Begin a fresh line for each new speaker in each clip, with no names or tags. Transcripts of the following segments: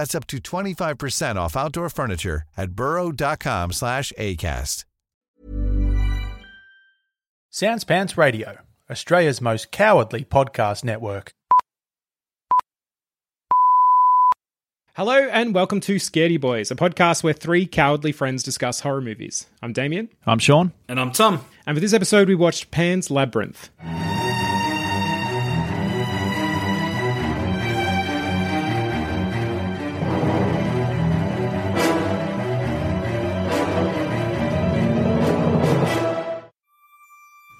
That's up to 25% off outdoor furniture at burrow.com slash ACAST.
Sans Pants Radio, Australia's most cowardly podcast network.
Hello and welcome to Scaredy Boys, a podcast where three cowardly friends discuss horror movies. I'm Damien,
I'm Sean.
And I'm Tom.
and for this episode we watched Pan's Labyrinth.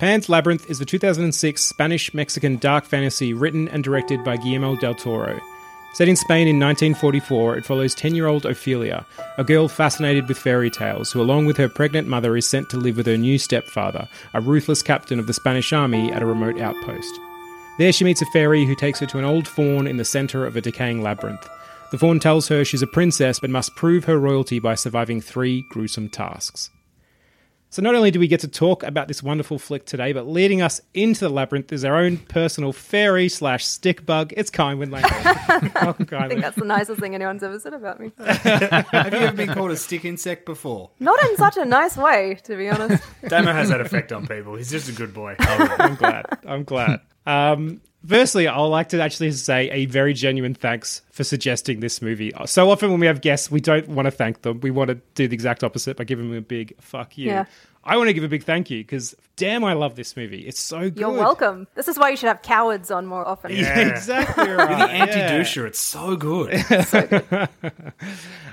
Pan's Labyrinth is the 2006 Spanish Mexican dark fantasy written and directed by Guillermo del Toro. Set in Spain in 1944, it follows 10 year old Ophelia, a girl fascinated with fairy tales, who, along with her pregnant mother, is sent to live with her new stepfather, a ruthless captain of the Spanish army at a remote outpost. There, she meets a fairy who takes her to an old faun in the centre of a decaying labyrinth. The faun tells her she's a princess but must prove her royalty by surviving three gruesome tasks. So not only do we get to talk about this wonderful flick today, but leading us into the labyrinth is our own personal fairy slash stick bug. It's Kynwyn Lang. Welcome,
I think that's the nicest thing anyone's ever said about me.
Have you ever been called a stick insect before?
Not in such a nice way, to be honest.
Damo has that effect on people. He's just a good boy.
I'm glad. I'm glad. Um, firstly, I'd like to actually say a very genuine thanks for suggesting this movie. So often when we have guests, we don't want to thank them. We want to do the exact opposite by giving them a big fuck you.
Yeah.
I want to give a big thank you because damn, I love this movie. It's so good.
You're welcome. This is why you should have cowards on more often.
Yeah, exactly right.
You're the anti
yeah.
doucher. It's so good.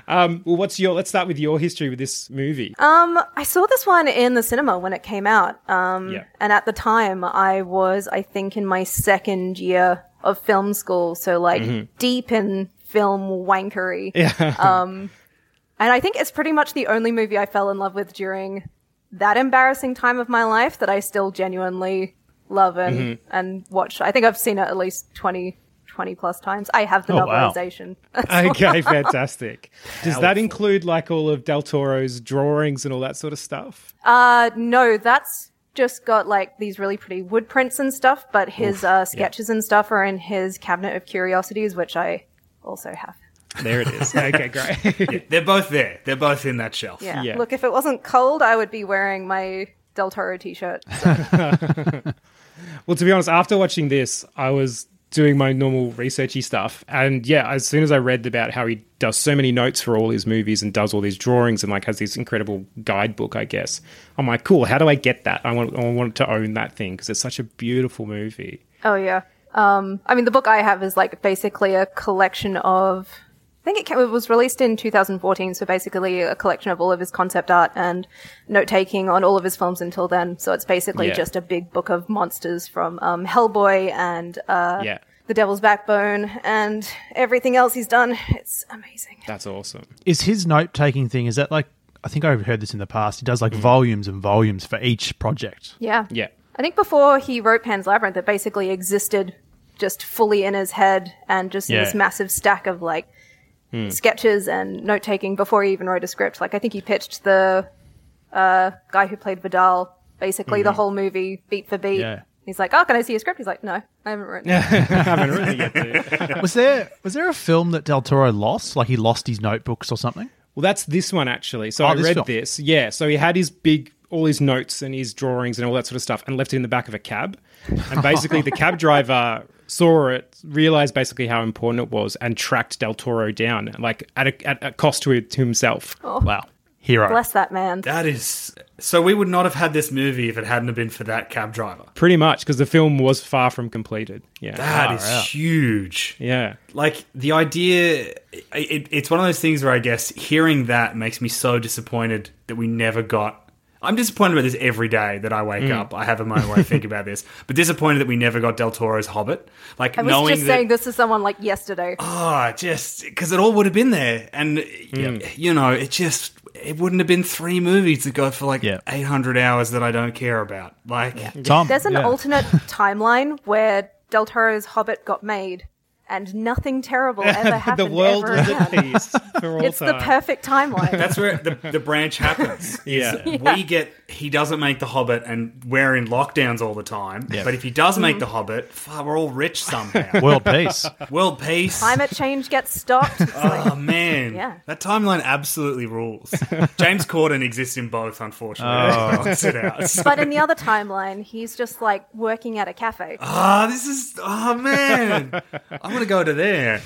Um, well, what's your? Let's start with your history with this movie.
Um, I saw this one in the cinema when it came out. Um,
Yeah.
and at the time I was, I think, in my second year of film school, so like
Mm-hmm.
deep in film wankery.
Yeah.
Um, and I think it's pretty much the only movie I fell in love with during that embarrassing time of my life that I still genuinely love and,
Mm-hmm.
and watch. I think I've seen it at least 20, 20 plus times. I have the
Oh, wow.
novelization.
okay, fantastic. Does that include like all of Del Toro's drawings and all that sort of stuff?
uh, no, that's just got like these really pretty wood prints and stuff, but his uh, sketches and stuff are in his cabinet of curiosities, which I also have.
There it is. Okay, great.
They're both there. They're both in that shelf.
Yeah.
Yeah.
Look, if it wasn't cold, I would be wearing my Del Toro t-shirt.
Well, to be honest, after watching this, I was doing my normal researchy stuff. And yeah, as soon as I read about how he does so many notes for all his movies and does all these drawings and like has this incredible guidebook, I guess, I'm like, cool, how do I get that? I want, I want to own that thing because it's such a beautiful movie.
Oh yeah. Um, I mean, the book I have is like basically a collection of. I think it, ca- it was released in 2014, so basically a collection of all of his concept art and note taking on all of his films until then. So it's basically
Yeah.
just a big book of monsters from um, Hellboy and uh,
Yeah.
The Devil's Backbone and everything else he's done. It's amazing.
That's awesome.
Is his note taking thing, is that like, I think I've heard this in the past. He does
Mm.
like volumes and volumes for each project.
Yeah.
Yeah.
I think before he wrote Pan's Labyrinth, it basically existed just fully in his head and just
Yeah.
this massive stack of like sketches and note taking before he even wrote a script. Like I think he pitched the uh, guy who played Vidal basically the whole movie beat for beat.
Yeah.
He's like, "Oh, can I see your script?" He's like, "No, I haven't written." it."
I haven't really yet.
Was there was there a film that Del Toro lost? Like he lost his notebooks or something?
Well, that's this one actually. So
Oh,
I
this
read
film.
this. Yeah. So he had his big, all his notes and his drawings and all that sort of stuff, and left it in the back of a cab. And basically, the cab driver saw it, realized basically how important it was, and tracked Del Toro down, like at a, at a cost to, to himself. Oh.
Wow.
hero.
Bless that man.
That is. So we would not have had this movie if it hadn't have been for that cab driver.
Pretty much, because the film was far from completed. Yeah.
That is huge.
yeah.
Like the idea, it, it's one of those things where I guess hearing that makes me so disappointed that we never got. I'm disappointed about this every day that I wake
Mm.
up. I have a moment where I think about this, but disappointed that we never got Del Toro's Hobbit. Like
I was
knowing
just
that,
saying this to someone like yesterday.
oh, just because it all would have been there, and you know, it just it wouldn't have been three movies that go for like
Yeah.
800 hours that I don't care about. Like,
Tom,
There's an
yeah.
alternate timeline where Del Toro's Hobbit got made and nothing terrible ever
the world
ever
was at peace for all
It's the perfect timeline.
That's where the, the branch happens.
Yeah.
Is We get he doesn't make the Hobbit, and we're in lockdowns all the time.
Yeah.
But if he does
Mm-hmm.
make the Hobbit, fuck, we're all rich somehow.
World peace.
World peace.
Climate change gets stopped.
Oh man,
Yeah.
that timeline absolutely rules. James Corden exists in both, unfortunately.
Oh.
To balance out.
but in the other timeline, he's just like working at a cafe.
Ah, this is oh man, I'm gonna go to there.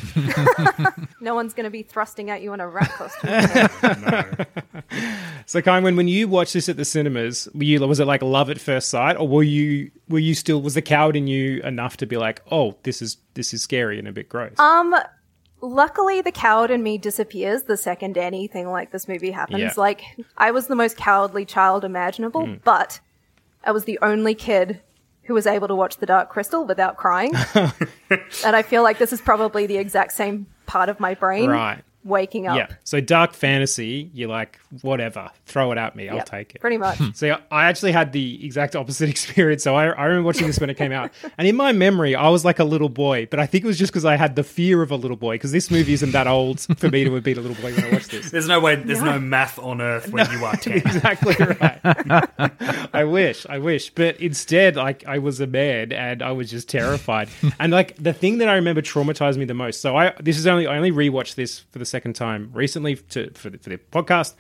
No one's going to be thrusting at you in a rat costume.
So, Kynwin, when you watched this at the cinemas, were you was it like love at first sight, or were you were you still was the coward in you enough to be like, oh, this is this is scary and a bit gross?
Um, luckily, the coward in me disappears the second anything like this movie happens.
Yeah.
Like, I was the most cowardly child imaginable,
Hmm.
but I was the only kid who was able to watch The Dark Crystal without crying. and I feel like this is probably the exact same part of my brain
Right.
Waking up.
yeah. So dark fantasy, you're like, whatever, throw it at me, I'll
Yep,
take it.
Pretty much.
So I actually had the exact opposite experience. So I, I remember watching this when it came out, and in my memory, I was like a little boy. But I think it was just because I had the fear of a little boy. Because this movie isn't that old for me to have been a little boy when I watched this.
There's no way. There's no math on earth when you are ten.
exactly right. I wish, I wish, but instead, like I was a man and I was just terrified. and like the thing that I remember traumatized me the most. So I this is only I only rewatched this for the second time recently to for the, for the podcast.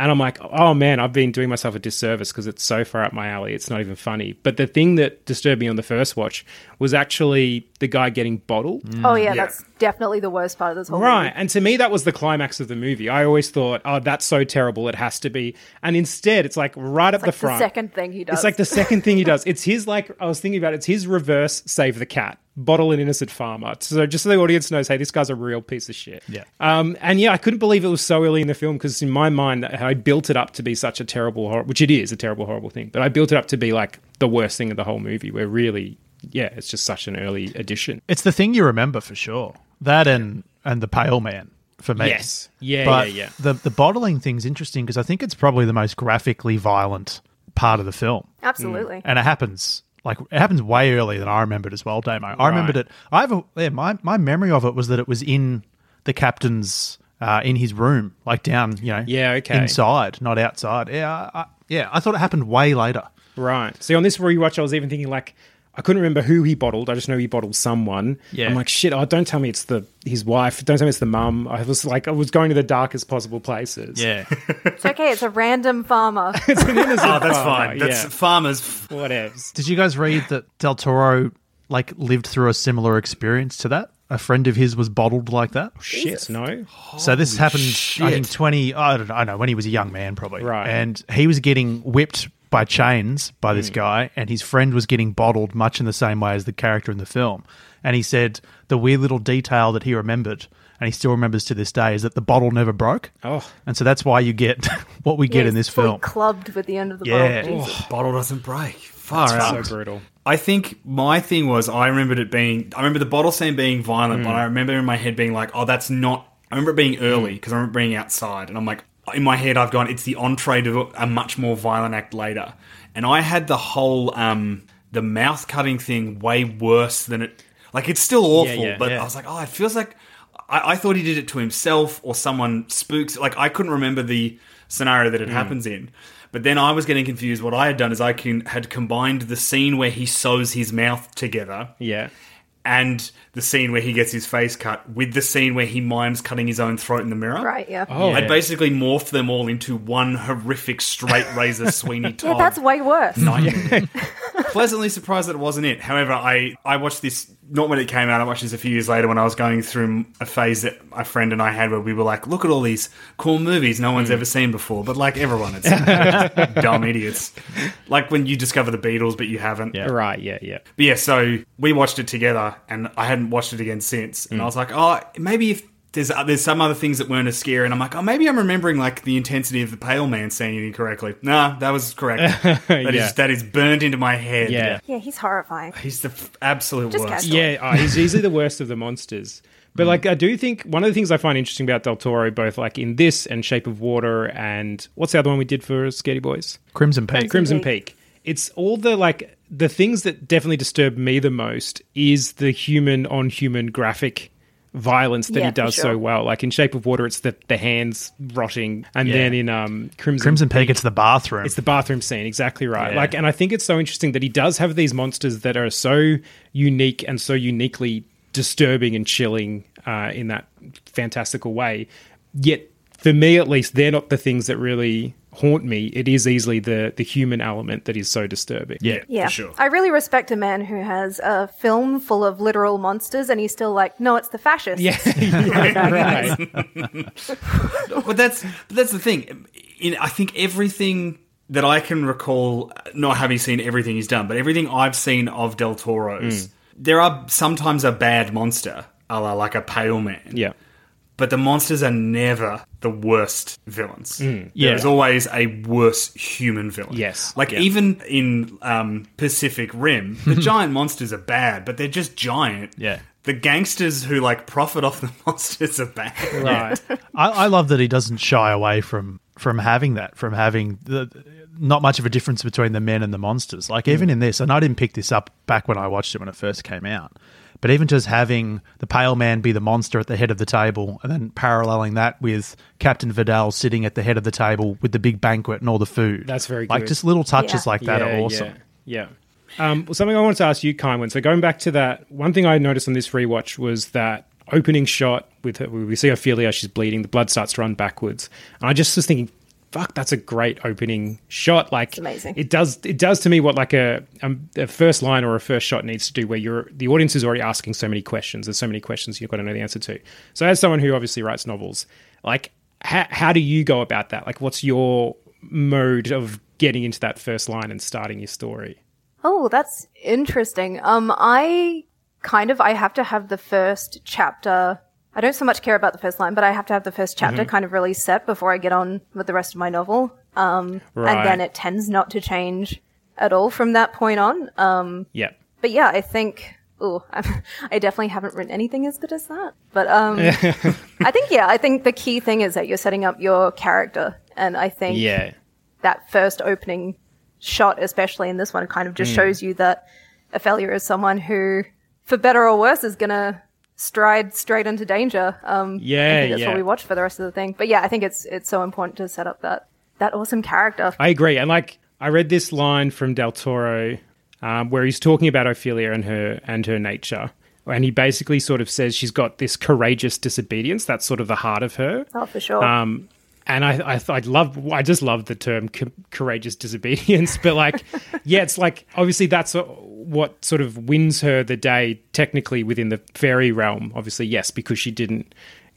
And I'm like, oh man, I've been doing myself a disservice because it's so far up my alley. It's not even funny. But the thing that disturbed me on the first watch was actually the guy getting bottled. Mm.
Oh, yeah,
Yeah.
that's definitely the worst part of this whole
Right.
movie.
And to me, that was the climax of the movie. I always thought, oh, that's so terrible. It has to be. And instead, it's like right up
Like
the front.
the second thing he does.
It's like the second thing he does. It's his like I was thinking about. It, it's his reverse save the cat, bottle an innocent farmer. So just so the audience knows, hey, this guy's a real piece of shit.
Yeah.
Um. And yeah, I couldn't believe it was so early in the film because in my mind, I built it up to be such a terrible, hor- which it is a terrible, horrible thing. But I built it up to be like the worst thing of the whole movie. Where really, yeah, it's just such an early addition.
It's the thing you remember for sure. That and and the Pale Man for me.
Yes. Yeah,
but
yeah, yeah.
The the bottling thing's interesting because I think it's probably the most graphically violent part of the film,
Absolutely.
and it happens like it happens way earlier than I remembered as well, Damo. I remembered it. I have a yeah, my my memory of it was that it was in the captain's uh, in his room, like down, you know,
Yeah, okay.
inside, not outside. Yeah, I, I- yeah. I thought it happened way later.
Right. See, on this rewatch, I was even thinking like I couldn't remember who he bottled. I just know he bottled someone.
Yeah.
I'm like, shit. Oh, don't tell me it's the his wife. Don't tell me it's the mum. I was like, I was going to the darkest possible places.
Yeah,
It's okay. It's a random farmer.
it's an innocent.
Oh, that's
farmer,
fine. That's
yeah.
farmers.
Whatevs.
Did you guys read that Del Toro like lived through a similar experience to that? A friend of his was bottled like that.
Oh, shit. No.
so this happened, I
shit.
think, twenty. I don't know, I don't know when he was a young man, probably.
Right.
And he was getting whipped by chains by
Hmm.
this guy, and his friend was getting bottled much in the same way as the character in the film. And he said the weird little detail that he remembered, and he still remembers to this day, is that the bottle never broke.
Oh.
And so that's why you get what we get in this film.
clubbed with the end of the
Yeah.
bottle. Jesus.
Bottle doesn't break. Far
So
out.
brutal.
I think my thing was I remembered it being I remember the bottle scene being violent, but I remember in my head being like, oh, that's not. I remember it being early because I remember being outside, and I'm like, in my head, I've gone, it's the entree to a much more violent act later, and I had the whole um the mouth cutting thing way worse than it. Like it's still awful,
yeah,
but
yeah.
I was like, oh, it feels like. I, I thought he did it to himself or someone spooks. Like I couldn't remember the scenario that it happens in. But then I was getting confused. What I had done is I can, had combined the scene where he sews his mouth together
Yeah.
And the scene where he gets his face cut with the scene where he mimes cutting his own throat in the mirror.
Right, yeah.
Oh.
I'd basically morphed them all into one horrific straight razor Sweeney Todd.
yeah, that's way worse.
nightmare. pleasantly surprised that it wasn't it. However, I I watched this not when it came out. I watched this a few years later when I was going through a phase that my friend and I had where we were like, look at all these cool movies no one's mm. ever seen before. But like everyone, it's dumb idiots. Like when you discover the Beatles, but you haven't.
Yeah.
Right, yeah, yeah.
But yeah, so we watched it together, and I hadn't watched it again since. And mm. I was like, oh, maybe if there's uh, there's some other things that weren't as scary, and I'm like, oh, maybe I'm remembering like the intensity of the pale man scene incorrectly. Nah, that was correct. That is
Yeah.
that is burned into my head.
Yeah.
Yeah, he's horrifying.
he's the f- absolute
Just
worst.
cast-
Yeah, oh, he's easily the worst of the monsters. But like, I do think one of the things I find interesting about Del Toro, both like in this and Shape of Water, and what's the other one we did for Scaredy Boys?
Crimson Peak.
Crimson
Peak.
Peak. It's all the like the things that definitely disturb me the most is the human on human graphic violence that
Yeah,
he
for
does so well. Like in Shape of Water, it's the the hands rotting, and
Yeah.
then in um Crimson
Crimson Peak, it's the bathroom.
it's the bathroom scene, exactly right.
Yeah.
Like, and I think it's so interesting that he does have these monsters that are so unique and so uniquely disturbing and chilling uh, in that fantastical way. Yet, for me at least, they're not the things that really haunt me. It is easily the the human element that is so disturbing.
yeah.
Yeah,
for sure.
I really respect a man who has a film full of literal monsters and he's still like, no, it's the fascists.
Yeah, right.
but that's but that's the thing. In, I think everything that I can recall, not having seen everything he's done, but everything I've seen of Del Toro's, mm. there are sometimes a bad monster, a la like a pale man.
Yeah.
But the monsters are never the worst villains.
yeah.
There's always a worse human villain.
Yes.
Like even in um, Pacific Rim, the giant monsters are bad, but they're just giant.
Yeah.
The gangsters who like profit off the monsters are bad.
Right.
I, I love that he doesn't shy away from from having that, from having the not much of a difference between the men and the monsters. Like even in this, and I didn't pick this up back when I watched it when it first came out. But even just having the pale man be the monster at the head of the table, and then paralleling that with Captain Vidal sitting at the head of the table with the big banquet and all the food.
That's very cool.
like
good.
just little touches
Yeah.
like that are awesome.
Yeah. yeah. Um, well, something I wanted to ask you, Kynwin. So going back to that, one thing I noticed on this rewatch was that opening shot with her, we see Ophelia, she's bleeding, the blood starts to run backwards, and I just was thinking, fuck, that's a great opening shot. Like,
amazing.
It does. It does to me what like a, um, a first line or a first shot needs to do, where you're the audience is already asking so many questions. There's so many questions you've got to know the answer to. So as someone who obviously writes novels, like how, how do you go about that? Like, what's your mode of getting into that first line and starting your story?
Oh, that's interesting. Um, I kind of I have to have the first chapter. I don't so much care about the first line, but I have to have the first chapter kind of really set before I get on with the rest of my novel. Um,
Right.
and then it tends not to change at all from that point on. Um,
Yeah.
but yeah, I think. Oh, I definitely haven't written anything as good as that. But um, I think yeah, I think the key thing is that you're setting up your character, and I think
Yeah.
that first opening shot, especially in this one, kind of
Mm.
just shows you that Ophelia is someone who, for better or worse, is gonna stride straight into danger. Um,
Yeah,
that's
yeah.
what we watch for the rest of the thing. But yeah, I think it's it's so important to set up that that awesome character.
I agree. And like I read this line from Del Toro um, where he's talking about Ophelia and her and her nature. And he basically sort of says she's got this courageous disobedience. That's sort of the heart of her.
oh, for sure.
Um, and I, I, I love, I just love the term co- courageous disobedience. But like, yeah, it's like obviously that's what sort of wins her the day technically within the fairy realm. Obviously, yes, because she didn't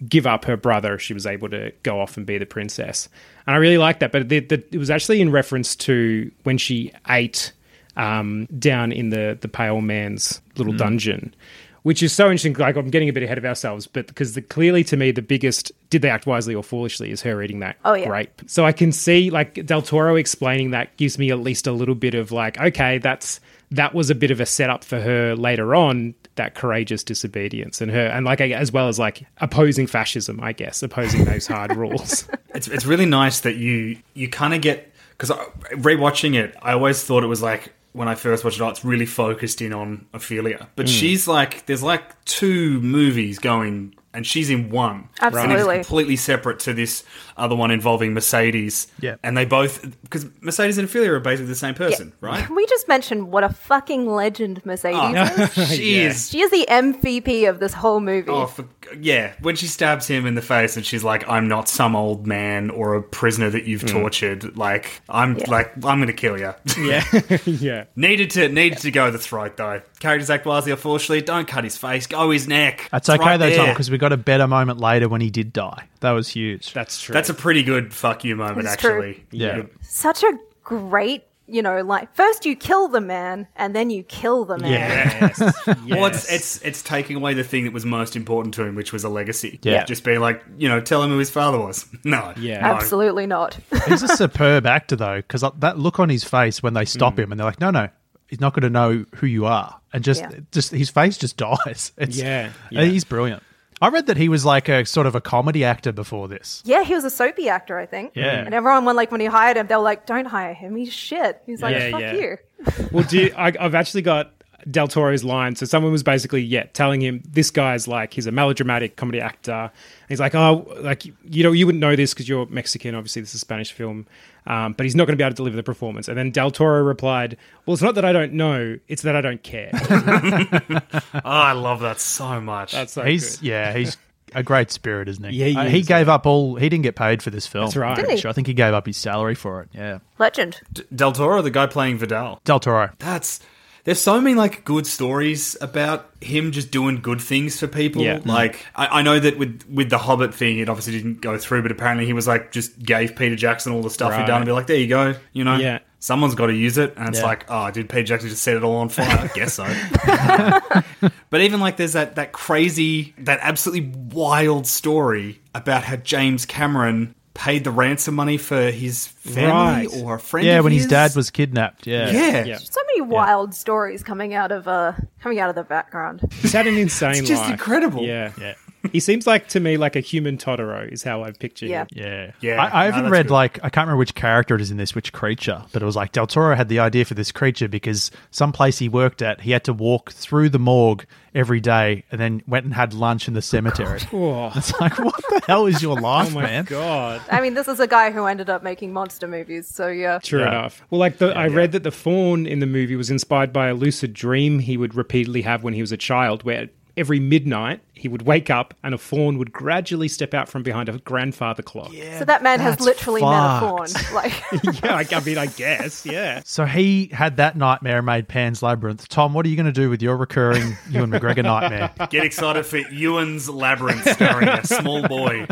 give up her brother, she was able to go off and be the princess. And I really like that. But the, the, it was actually in reference to when she ate um, down in the the pale man's little dungeon which is so interesting. Like I'm getting a bit ahead of ourselves, but because the, clearly to me the biggest did they act wisely or foolishly is her eating that
Oh, yeah.
grape. So I can see like Del Toro explaining that gives me at least a little bit of like, okay, that's that was a bit of a setup for her later on. That courageous disobedience and her and like as well as like opposing fascism, I guess, opposing those hard rules.
it's it's really nice that you you kind of get because rewatching it, I always thought it was like when I first watched it, it's really focused in on Ophelia, but hmm. she's like there's like two movies going. And she's in one. And
Absolutely.
it's completely separate to this other one involving Mercedes.
Yeah.
And they both, because Mercedes and Ophelia are basically the same person, right?
Can we just mention what a fucking legend Mercedes
Oh,
is?
she is
She is the MVP of this whole movie.
Oh, for, yeah, when she stabs him in the face and she's like, "I'm not some old man or a prisoner that you've mm. tortured. Like, I'm like, I'm gonna kill you."
Yeah, yeah.
needed to needed to go the throat though. Character Zach Blasey, unfortunately, don't cut his face, go his neck.
That's
It's
okay
right
though, Tom, because we got a better moment later when he did die. That was huge.
That's true.
that's a pretty good fuck you moment,
It's true.
actually.
yeah.
Such a great, you know, like first you kill the man and then you kill the man.
yes. yes.
Well, it's, it's it's taking away the thing that was most important to him, which was a legacy.
Yeah.
just being like, you know, tell him who his father was. No,
Yeah.
no.
Absolutely not.
He's a superb actor though, because that look on his face when they stop him and they're like, "No, no, he's not going to know who you are," and just,
Yeah.
just his face just dies. It's,
Yeah,
uh,
yeah.
he's brilliant. I read that he was like a sort of a comedy actor before this.
yeah, he was a soapy actor, I think.
Yeah.
And everyone, when like when he hired him, they were like, "Don't hire him. He's shit." He's like,
Yeah,
"Fuck
yeah.
you."
Well, do you, I, I've actually got Del Toro's line. So someone was basically, yeah, telling him this guy's like he's a melodramatic comedy actor. And he's like, oh, like you know, you wouldn't know this because you're Mexican. Obviously, this is a Spanish film, um, but he's not going to be able to deliver the performance. And then Del Toro replied, "Well, it's not that I don't know; it's that I don't care."
Oh, I love that so much.
That's so
he's
good.
yeah, he's a great spirit, isn't he?
Yeah, he
Uh, he
is,
gave up all. He didn't get paid for this film.
That's right.
I'm pretty
Did he?
sure. I think he gave up his salary for it. Yeah,
Legend.
D- Del Toro, the guy playing Vidal.
Del Toro.
That's there's so many like good stories about him just doing good things for people.
Yeah. Mm.
Like I, I know that with with the Hobbit thing, it obviously didn't go through, but apparently he was like just gave Peter Jackson all the stuff he'd done and be like, there you go, you know,
Yeah.
someone's got to use it, and it's
Yeah.
like, oh, did Peter Jackson just set it all on fire? I guess so. but even like there's that that crazy, that absolutely wild story about how James Cameron paid the ransom money for his family
Right.
or a friend.
Yeah,
of
when his
his.
dad was kidnapped. Yeah,
Yeah.
Yeah.
So many wild stories coming out of uh coming out of the background.
He's had an insane
It's just
life.
incredible.
Yeah,
yeah.
He seems like to me like a human Totoro is how I picture
Yeah.
him.
Yeah,
Yeah,
I, I
no,
haven't
that's
read
good.
like I can't remember which character it is in this, which creature, but it was like Del Toro had the idea for this creature because some place he worked at, he had to walk through the morgue every day, and then went and had lunch in the cemetery.
Oh,
It's like, what the hell is your life,
oh my
man?
god.
I mean, this is a guy who ended up making monster movies, so yeah.
True
Yeah.
enough. Well, like the, I read that the faun in the movie was inspired by a lucid dream he would repeatedly have when he was a child, where every midnight he would wake up and a faun would gradually step out from behind a grandfather clock. Yeah,
So that man has
that's
literally met a faun.
fucked.
Like,
I, I mean, I guess, yeah.
So he had that nightmare made Pan's Labyrinth. Tom, what are you going to do with your recurring Ewan McGregor nightmare?
Get excited for Ewan's Labyrinth, starring a small boy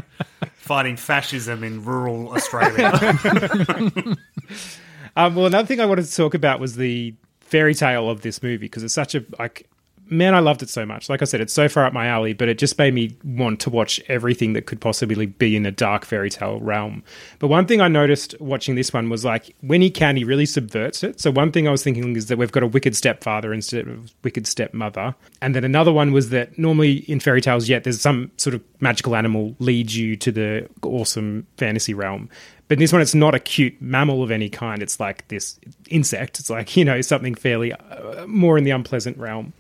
fighting fascism in rural Australia.
Um, well, another thing I wanted to talk about was the fairy tale of this movie because it's such a like. Man, I loved it so much. Like I said, it's so far up my alley, but it just made me want to watch everything that could possibly be in a dark fairy tale realm. But one thing I noticed watching this one was like when he can, he really subverts it. So one thing I was thinking is that we've got a wicked stepfather instead of wicked stepmother, and then another one was that normally in fairy tales, yet there's some sort of magical animal leads you to the awesome fantasy realm. But in this one, it's not a cute mammal of any kind. It's like this insect. It's like, you know, something fairly uh, more in the unpleasant realm.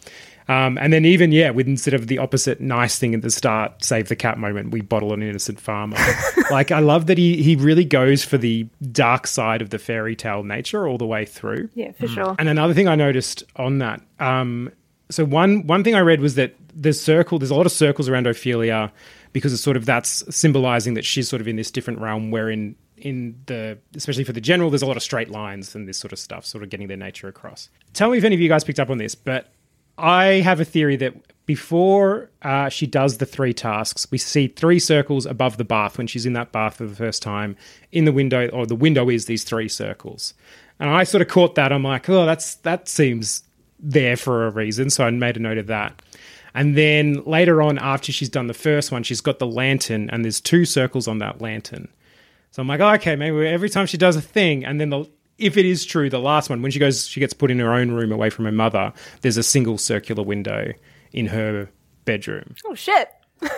Um, and then even, yeah, with instead of the opposite nice thing at the start, save the cat moment, we bottle an innocent farmer. like, I love that he, he really goes for the dark side of the fairy tale nature all the way through.
yeah, for sure.
And another thing I noticed on that, um, so one one thing I read was that the circle, there's a lot of circles around Ophelia because it's sort of that's symbolizing that she's sort of in this different realm wherein in the especially for the general, there's a lot of straight lines and this sort of stuff, sort of getting their nature across. Tell me if any of you guys picked up on this, but I have a theory that before uh, she does the three tasks, we see three circles above the bath when she's in that bath for the first time. In the window, or the window is these three circles, and I sort of caught that. I'm like, oh, that's that seems there for a reason, so I made a note of that. And then later on, after she's done the first one, she's got the lantern, and there's two circles on that lantern. So I'm like, oh, okay, maybe every time she does a thing, and then the if it is true, the last one when she goes, she gets put in her own room away from her mother. There's a single circular window in her bedroom.
Oh shit!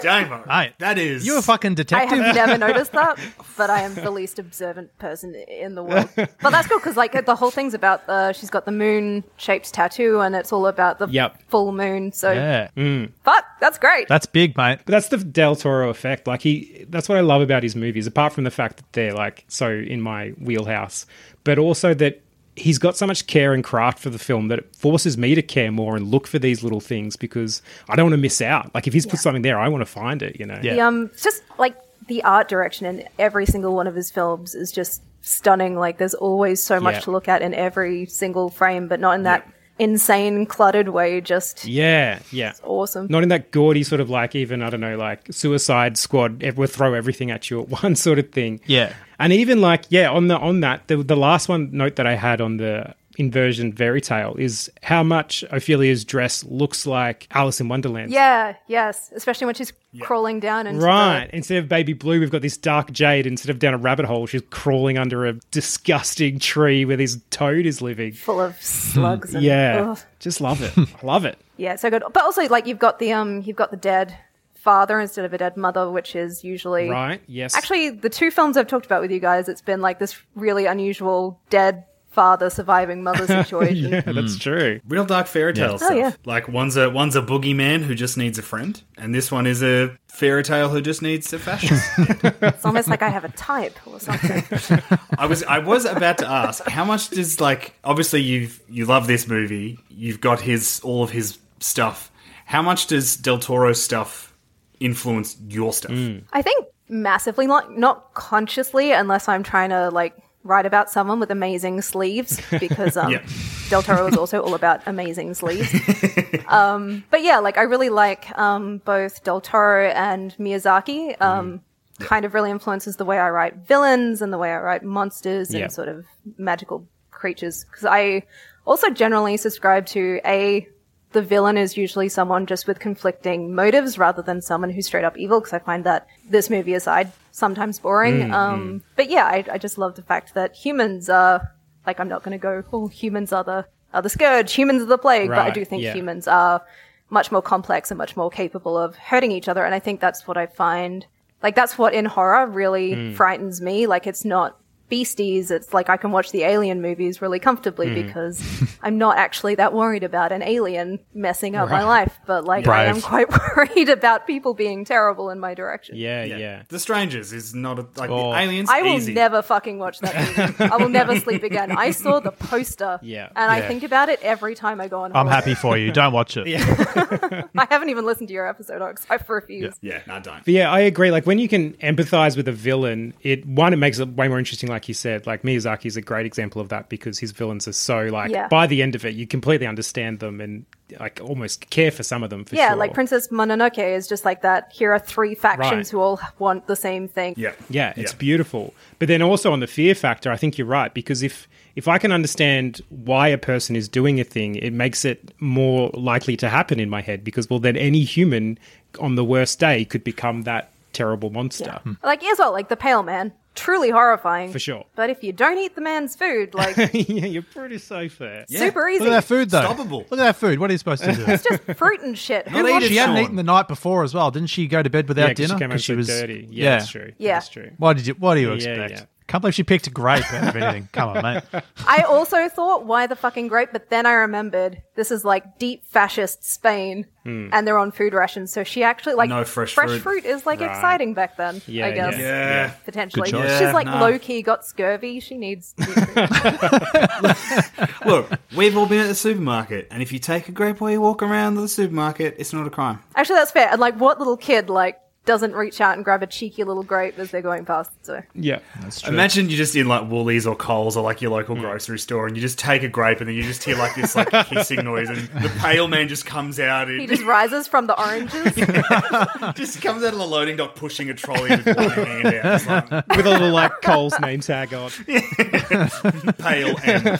Damo,
Mate,
that is
You're a fucking detective.
I
detective?
have never noticed that, but I am the least observant person in the world. But that's cool because like the whole thing's about the she's got the moon shaped tattoo and it's all about the
Yep.
full moon. So
yeah, mm.
fuck, that's great.
that's big, mate.
But that's the Del Toro effect. Like he, that's what I love about his movies. Apart from the fact that they're like so in my wheelhouse, but also that he's got so much care and craft for the film that it forces me to care more and look for these little things because I don't want to miss out. Like if he's put something there, I want to find it. You know.
Yeah.
The, um, just like the art direction in every single one of his films is just stunning. Like there's always so much
Yeah.
to look at in every single frame, but not in that insane cluttered way. Just
Yeah. Yeah.
awesome.
Not in that gaudy sort of like even I don't know like Suicide Squad. ev- We'll throw everything at you at once sort of thing.
Yeah.
and even like yeah on the on that the, the last one note that I had on the inversion fairy tale is how much Ophelia's dress looks like Alice in Wonderland.
yeah, yes, especially when she's crawling down and
Right.
the-
Instead of baby blue, we've got this dark jade. Instead of down a rabbit hole, she's crawling under a disgusting tree where this toad is living.
full of slugs. And,
Yeah.
ugh.
Just love it. I love it.
Yeah, so good. But also, like, you've got the um, you've got the dead father instead of a dead mother, which is usually
Right? Yes.
Actually, the two films I've talked about with you guys, it's been like this really unusual dead father surviving mother situation.
yeah, that's hmm. true.
Real dark fairy tale stuff.
Oh, yeah.
Like one's a one's a boogeyman who just needs a friend, and this one is a fairy tale who just needs a fascist.
It's almost like I have a type or something.
I was I was about to ask how much does like obviously you've you love this movie, you've got his all of his stuff. How much does Del Toro stuff influence your stuff? Hmm.
I think massively, not not consciously, unless I'm trying to like write about someone with amazing sleeves, because um. Del Toro is also all about amazing sleeves. um, but yeah, like I really like um, both Del Toro and Miyazaki. Um, Kind of really influences the way I write villains and the way I write monsters and sort of magical creatures. Because I also generally subscribe to a the villain is usually someone just with conflicting motives rather than someone who's straight up evil because I find that this movie aside sometimes boring.
Mm,
um, but yeah, I, I just love the fact that humans are like I'm not going to go oh humans are the are the scourge, humans are the plague, but I do think
yeah.
humans are much more complex and much more capable of hurting each other, and I think that's what I find like that's what in horror really
Hmm.
frightens me. Like it's not beasties. It's like I can watch the alien movies really comfortably
Hmm.
because I'm not actually that worried about an alien messing up my life. But like I am quite worried about people being terrible in my direction.
Yeah, yeah.
The Strangers is not a, like
Oh.
the aliens.
I will
easy.
never fucking watch that movie. I will never sleep again. I saw the poster,
Yeah.
and I think about it every time I go on.
I'm
holiday.
happy for you. Don't watch it.
I haven't even listened to your episode, Ox. I refuse.
Yeah, no, don't.
But yeah, I agree. Like when you can empathize with a villain, it one it makes it way more interesting. Like you said, like Miyazaki is a great example of that because his villains are so like
Yeah.
by the end of it, you completely understand them and like almost care for some of them. For
Yeah,
sure.
like Princess Mononoke is just like that. Here are three factions
Right.
who all want the same thing.
Yeah,
Yeah, it's
Yeah.
beautiful. But then also on the fear factor, I think you're right because if if I can understand why a person is doing a thing, it makes it more likely to happen in my head because well then any human on the worst day could become that terrible monster. Hmm.
Like as well, like the Pale Man, truly horrifying
For sure.
But if you don't eat the man's food, like
yeah, you're pretty safe there.
super easy.
Look at that food, though.
Stoppable.
Look at that food. What are you supposed to do?
It's just fruit and shit. Who
Not
wants
she hadn't
Sean.
eaten the night before as well. Didn't she go to bed without
Yeah, 'cause
dinner?
she came home
'Cause
so
was
dirty. Yeah, that's true.
Yeah.
That's true.
What did you? What do you
Yeah,
expect?
Yeah.
Can't believe she picked a grape out of anything. Come on, mate.
I also thought, why the fucking grape? But then I remembered this is like deep fascist Spain,
Hmm.
and they're on food rations. So she actually like
No fresh fruit.
is like
Right.
exciting back then.
Yeah,
I guess
yeah.
Yeah.
potentially.
Good
choice.
She's like
Yeah,
low key got scurvy. She needs. nutrition.
Look, we've all been at the supermarket, and if you take a grape while you walk around the supermarket, it's not a crime.
actually, that's fair. And like, what little kid like doesn't reach out and grab a cheeky little grape as they're going past? So
Yeah.
Imagine you're just in like Woolies or Coles or like your local grocery store, and you just take a grape, and then you just hear like this like hissing noise, and the pale man just comes out.
he
And
just rises from the oranges.
just comes out of the loading dock, pushing a trolley with one hand out. Like,
With a little like Coles name tag on.
pale and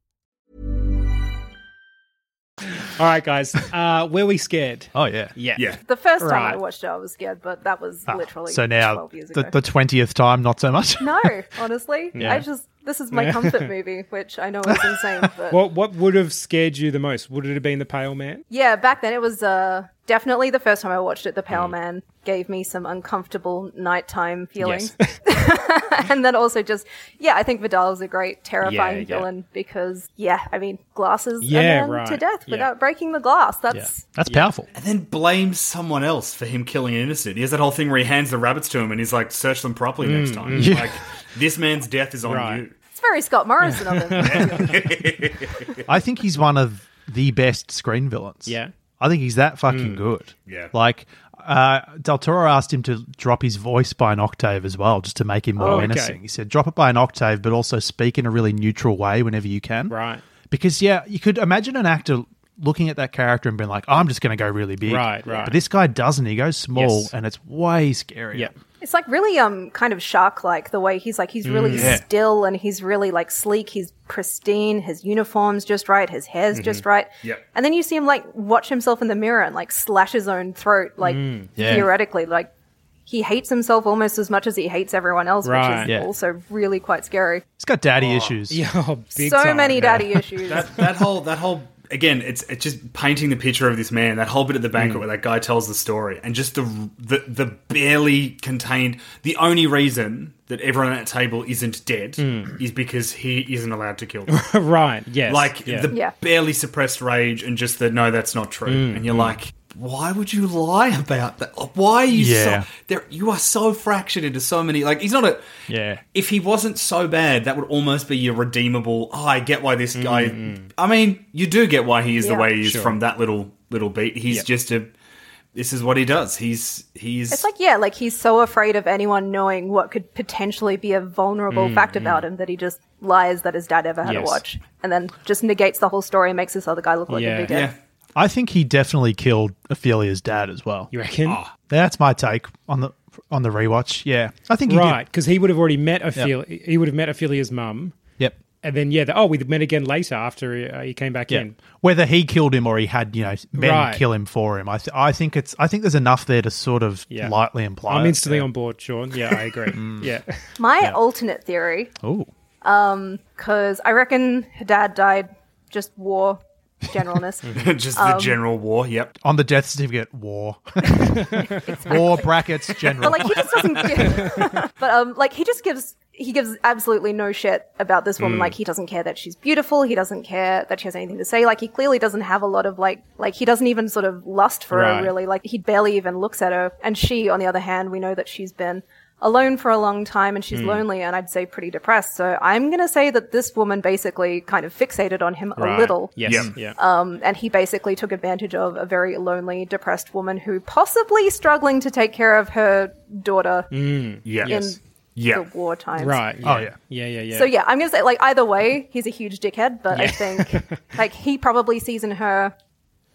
All right, guys. Uh, were we scared?
Oh yeah.
Yeah.
Yeah.
The first time I watched it, I was scared, but that was literally
Ah, So now
12 years
the
ago.
the twentieth time, not so much.
no, honestly, I just this is my comfort movie, which I know is insane, but
What what would have scared you the most? Would it have been the Pale Man?
yeah, back then it was uh definitely the first time I watched it. The Pale
Mm.
Man gave me some uncomfortable nighttime feelings.
Yes.
and then also just yeah, I think Vidal is a great terrifying
Yeah, yeah.
villain because yeah, I mean glasses
Yeah,
a
right.
to death
Yeah.
without breaking the glass.
Yeah,
That's
that's powerful.
And then blames someone else for him killing an innocent. He has that whole thing where he hands the rabbits to him and he's like, search them properly mm, next time. Mm. Like, this man's death is on
Right.
you.
it's very Scott Morrison of him.
I think he's one of the best screen villains.
Yeah.
I think he's that fucking mm. good.
Yeah.
Like, uh, Del Toro asked him to drop his voice by an octave as well, just to make him more
Oh, okay.
menacing. He said, drop it by an octave, but also speak in a really neutral way whenever you can.
Right.
Because, yeah, you could imagine an actor looking at that character and being like, I'm just going to go really big.
Right, right.
But this guy doesn't. He goes small,
Yes.
and it's way scarier.
Yeah.
It's like really um kind of shark like the way he's like he's really mm,
Yeah.
still and he's really like sleek, he's pristine, his uniform's just right, his hair's just mm-hmm. right.
Yep.
And then you see him like watch himself in the mirror and like slash his own throat, mm, like
Yeah.
theoretically, like he hates himself almost as much as he hates everyone else,
Right.
which is
Yeah.
also really quite scary.
He's got daddy oh. issues.
Yeah. oh, big
so
time.
many daddy issues.
That, that whole, that whole, again, it's, it's just painting the picture of this man, that whole bit at the banquet mm. where that guy tells the story, and just the, the, the barely contained, the only reason that everyone at that table isn't dead mm. is because he isn't allowed to kill them.
right. Yes.
like
yeah.
the
Yeah.
barely suppressed rage and just the no that's not true
Mm,
and you're mm. like why would you lie about that why are you
Yeah.
so there you are so fractured into so many like he's not a
Yeah.
if he wasn't so bad that would almost be a redeemable oh i get why this guy
Mm,
i mean you do get why he is the way he is
Sure.
from that little little beat he's
Yep.
just a this is what he does he's he's
It's like, yeah, like he's so afraid of anyone knowing what could potentially be a vulnerable fact about him that he just lies that his dad ever had
Mm, Yes.
to watch. And then just negates the whole story and makes this other guy look like
Yeah.
a big
yeah
I think he definitely killed Ophelia's dad as well.
you reckon? Ah.
That's my take on the on the rewatch. Yeah, I think he
right. Because he would have already met Ophelia. He would have met Ophelia's mum.
Yep.
And then, yeah, the, oh, we met again later after he, uh, he came back
Yeah.
in.
Whether he killed him or he had you know men
Right.
kill him for him, I th- I think it's I think there's enough there to sort of
Yeah.
lightly imply.
I'm instantly
Yeah.
on board, Sean. Yeah, I agree. Mm. yeah.
My alternate theory,
Ooh.
Um, because I reckon her dad died just war generalness.
just
Um,
the general war yep.
On the death certificate, war, war brackets, general.
but like he just doesn't give, but um like he just gives he gives absolutely no shit about this woman. Like he doesn't care that she's beautiful. He doesn't care that she has anything to say. Like he clearly doesn't have a lot of like like he doesn't even sort of lust for
Right.
her really. Like he barely even looks at her. And she on the other hand we know that she's been alone for a long time and she's lonely and I'd say pretty depressed so I'm going to say that this woman basically kind of fixated on him a little
Yes.
Yeah.
Yeah.
um, and he basically took advantage of a very lonely, depressed woman who possibly struggling to take care of her daughter
yeah
in
yeah
the war times.
right. Yeah.
Oh, yeah.
Yeah, yeah, yeah.
So yeah, I'm gonna say like either way, he's a huge dickhead, but I think like he probably sees in her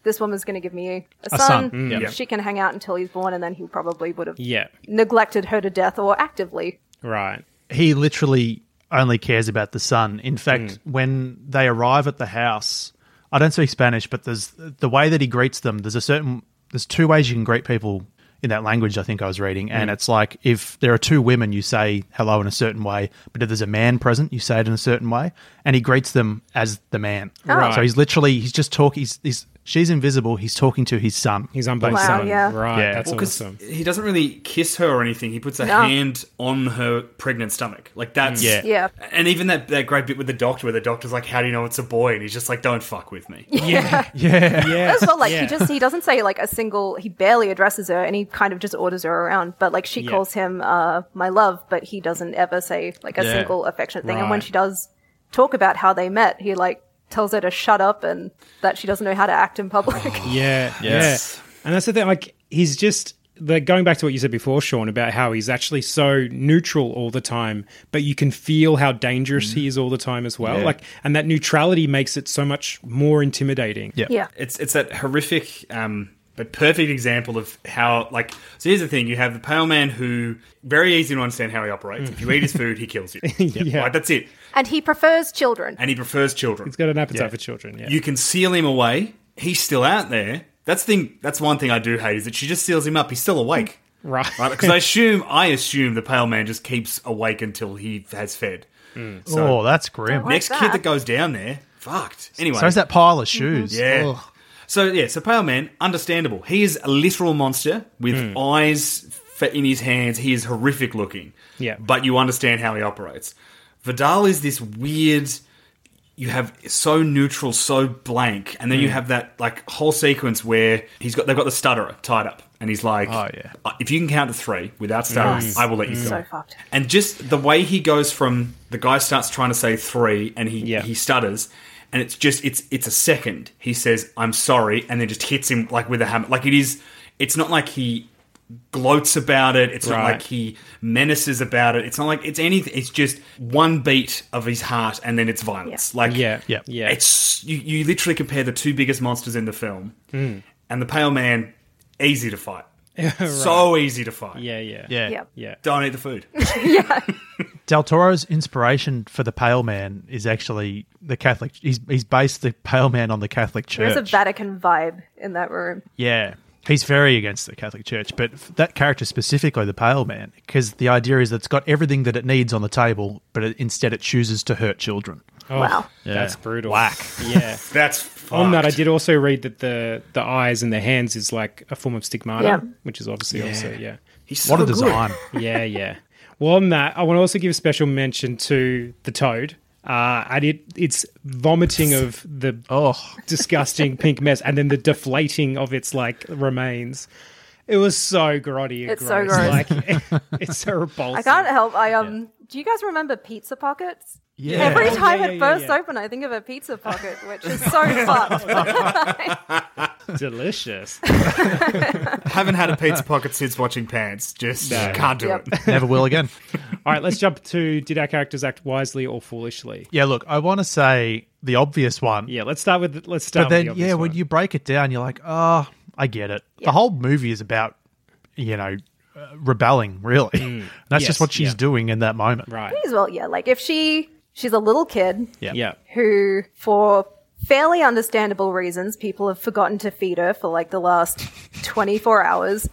this woman's going to give me a,
A
son.
son, mm, yeah.
She can hang out until he's born, and then he probably would have
Yeah.
neglected her to death or actively.
Right.
he literally only cares about the son. In fact,
Hmm.
when they arrive at the house, I don't speak Spanish, but there's the way that he greets them. There's a certain there's two ways you can greet people in that language. I think I was reading, and it's like if there are two women, you say hello in a certain way, but if there's a man present, you say it in a certain way, and he greets them as the man. Oh.
Right.
So he's literally he's just talking. He's, he's she's invisible. He's talking to his son.
He's unborn
Wow,
son.
yeah.
Right.
Yeah.
That's
Well, 'cause
awesome.
he doesn't really kiss her or anything. He puts a
No.
hand on her pregnant stomach. Like that's
Yeah.
Yeah.
And even that, that great bit with the doctor, where the doctor's like, "How do you know it's a boy?" And he's just like, "Don't fuck with me."
Yeah.
Yeah,
yeah.
As well, like
yeah.
he just he doesn't say like a single he barely addresses her and he kind of just orders her around. But like she
Yeah.
calls him uh my love, but he doesn't ever say like a
Yeah.
single affectionate thing. And when she does talk about how they met, he like tells her to shut up and that she doesn't know how to act in public.
Yeah,
Yes.
yeah. And that's the thing. Like he's just the going back to what you said before, Sean, about how he's actually so neutral all the time, but you can feel how dangerous he is all the time as well.
Yeah.
Like, and that neutrality makes it so much more intimidating.
Yeah.
yeah.
It's it's that horrific um but perfect example of how like so here's the thing you have the pale man who very easy to understand how he operates if you eat his mm. food he kills you
Yeah.
right that's it
And he prefers children.
and he prefers children
He's got an appetite for children. Yeah,
you can seal him away he's still out there. That's thing. That's one thing I do hate is that she just seals him up. He's still awake, mm.
Right.
right? Because I assume I assume the pale man just keeps awake until he has fed. Mm.
oh, that's grim.
Like
Next kid
that.
that goes down there, fucked. Anyway,
So is that pile of shoes?
Yeah.
Ugh.
So yeah, so Pale Man, understandable. He is a literal monster with hmm. eyes in his hands. He is horrific looking.
Yeah.
But you understand how he operates. Vidal is this weird. You have so neutral, so blank, and then you hmm. have that like whole sequence where he's got they've got the stutterer tied up, and he's like,
Oh, yeah.
"Uh, if you can count to three without stuttering, I will let you hmm. go."
So fucked.
And just the way he goes from the guy starts trying to say three and he
Yeah.
he stutters and it's just it's it's a second. He says I'm sorry and then just hits him like with a hammer. Like it is it's not like he gloats about it. It's not like he menaces about it. It's not like it's anything. It's just one beat of his heart and then it's violence.
Yeah.
Like
Yeah.
Yeah.
Yeah.
it's you, you literally compare the two biggest monsters in the film
Hmm.
and the pale man easy to fight. So easy to fight.
yeah. Yeah.
Yeah.
Yep.
Yeah.
Don't eat the food.
Del Toro's inspiration for the Pale Man is actually the Catholic. He's he's based the Pale Man on the Catholic Church.
There's a Vatican vibe in that room.
Yeah. He's very against the Catholic Church, but that character specifically, the Pale Man, because the idea is that it's got everything that it needs on the table, but it, instead it chooses to hurt children.
Oh,
Wow.
That's brutal.
Whack.
Yeah.
That's
On that, I did also read that the the eyes and the hands is like a form of stigmata,
Yeah.
which is obviously also yeah,
He's
What a
good.
design!
yeah, yeah. Well, on that, I want to also give a special mention to the toad. Uh, and it it's vomiting of the
Oh,
disgusting pink mess, and then the deflating of its like remains. It was so grotty. And
It's so
gross.
gross.
Like it's so repulsive.
I can't help. I um. Do you guys remember Pizza Pockets?
Yeah.
Every
Oh,
time
yeah,
it
yeah,
first
yeah.
opened, I think of a pizza pocket, which is so fucked.
delicious.
haven't had a pizza pocket since watching Pan's. Just
No.
can't do
Yep.
it.
Never will again.
All right, let's jump to did our characters act wisely or foolishly?
Yeah, look, I want to say the obvious one,
Yeah, let's start with let's start.
but then
with the obvious
yeah, when you break it down, you're like, oh, I get it. The whole movie is about, you know, uh, rebelling. Really, that's
Yes,
just what she's
yeah.
doing in that moment.
right,
as well, yeah. Like if she she's a little kid
Yeah.
yeah,
who, for fairly understandable reasons, people have forgotten to feed her for like the last twenty four hours.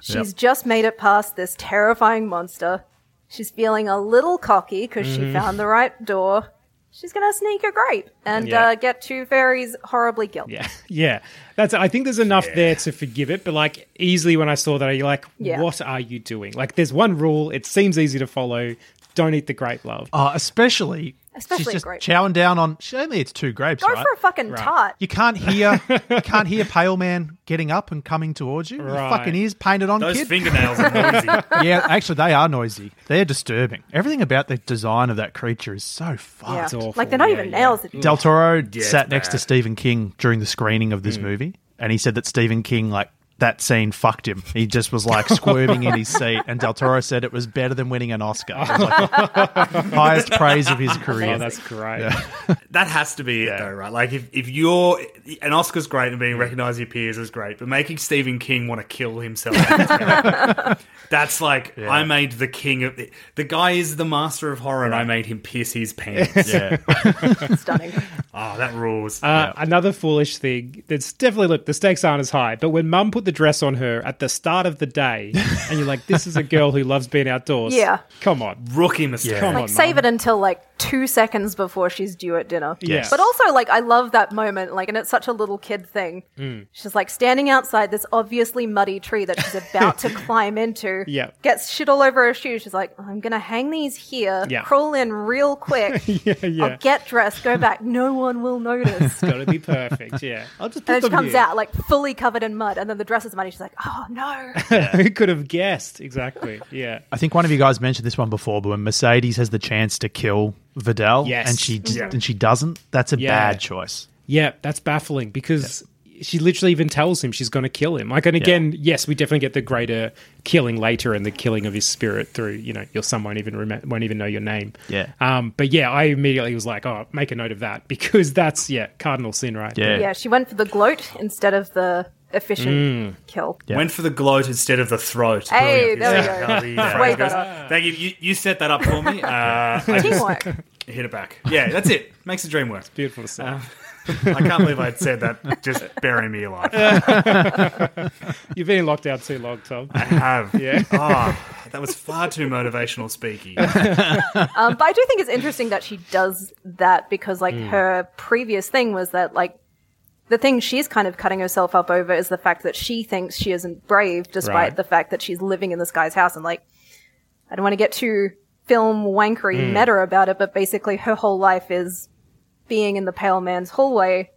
She's
Yep.
just made it past this terrifying monster. She's feeling a little cocky because she found the right door. She's gonna sneak a grape and
Yeah.
uh, get two fairies horribly killed.
yeah, yeah. That's. I think there's enough there to forgive it, but like easily when I saw that, you're like,
Yeah.
what are you doing? Like, there's one rule. It seems easy to follow. Don't eat the grape, love.
Uh, especially,
Especially
she's just
grape.
chowing down on. She only eats two grapes,
Go
right?
for a fucking tart.
You can't hear, you can't hear Pale Man getting up and coming towards you.
Right.
Your fucking ears painted on,
Those
kid.
fingernails are noisy.
yeah, actually, they are noisy. They're disturbing. Everything about the design of that creature is so fucked.
Yeah.
awful.
Like they're not
Yeah,
even
yeah.
nails.
Del Toro
it's
sat next to. Stephen King during the screening of
Mm.
this movie, and he said that Stephen King like that scene fucked him. He just was like squirming in his seat, and Del Toro said it was better than winning an Oscar. Was like highest praise of his oh, career.
Oh, that's great.
That has to be it, though, right? Like, if, if you're. An Oscar's great and being recognised your peers is great, but making Stephen King want to kill himself. That's like, I made the king of. The guy is the master of horror, and I made him piss his pants.
yeah,
Stunning.
oh, that rules.
Uh, Another foolish thing that's definitely look the stakes aren't as high, but when Mum put the dress on her at the start of the day, and you're like, "This is a girl who loves being outdoors."
Yeah.
come on,
Rookie mistake.
come
Like
on,
save
Mum.
it until like two seconds before she's due at dinner.
Yes.
But also, like, I love that moment, like, and it's such a little kid thing.
Mm.
She's like standing outside this obviously muddy tree that she's about to climb into.
Yeah.
Gets shit all over her shoes. She's like, I'm gonna hang these here,
Yeah.
crawl in real quick.
Yeah, yeah.
I'll get dressed, go back. No one will notice.
it's Got to be perfect. Yeah, I'll just put
and then she comes
here.
out like fully covered in mud, and then the dress is muddy. She's like, "Oh no!"
Who could have guessed? Exactly. Yeah.
I think one of you guys mentioned this one before, but when Mercedes has the chance to kill Vidal,
Yes.
and she
Yeah.
and she doesn't, that's a
Yeah.
bad choice.
Yeah, that's baffling because she literally even tells him she's going to kill him. Like, and again, yes, we definitely get the greater killing later and the killing of his spirit through, you know, your son won't even remember, won't even know your name.
Yeah.
Um, but yeah, I immediately was like, oh, make a note of that because that's yeah, cardinal sin, right?
Yeah.
Yeah, she went for the gloat instead of the efficient kill.
Yeah.
Went for the gloat instead of the throat.
Hey,
Brilliant.
there we go.
how the
Way
goes.
better.
Thank you. you. You set that up for me. Uh, I just
Teamwork.
hit it back. Yeah, that's it. Makes the dream work.
Beautiful to say.
I can't believe I'd said that. Just bury me alive.
You've been in lockdown too long, Tom.
I have.
Yeah.
Oh, that was far too motivational speaking.
Um, but I do think it's interesting that she does that because, like, her previous thing was that, like, the thing she's kind of cutting herself up over is the fact that she thinks she isn't brave, despite
Right.
the fact that she's living in this guy's house. And, like, I don't want to get too film wankery meta about it, but basically her whole life is being in the pale man's hallway.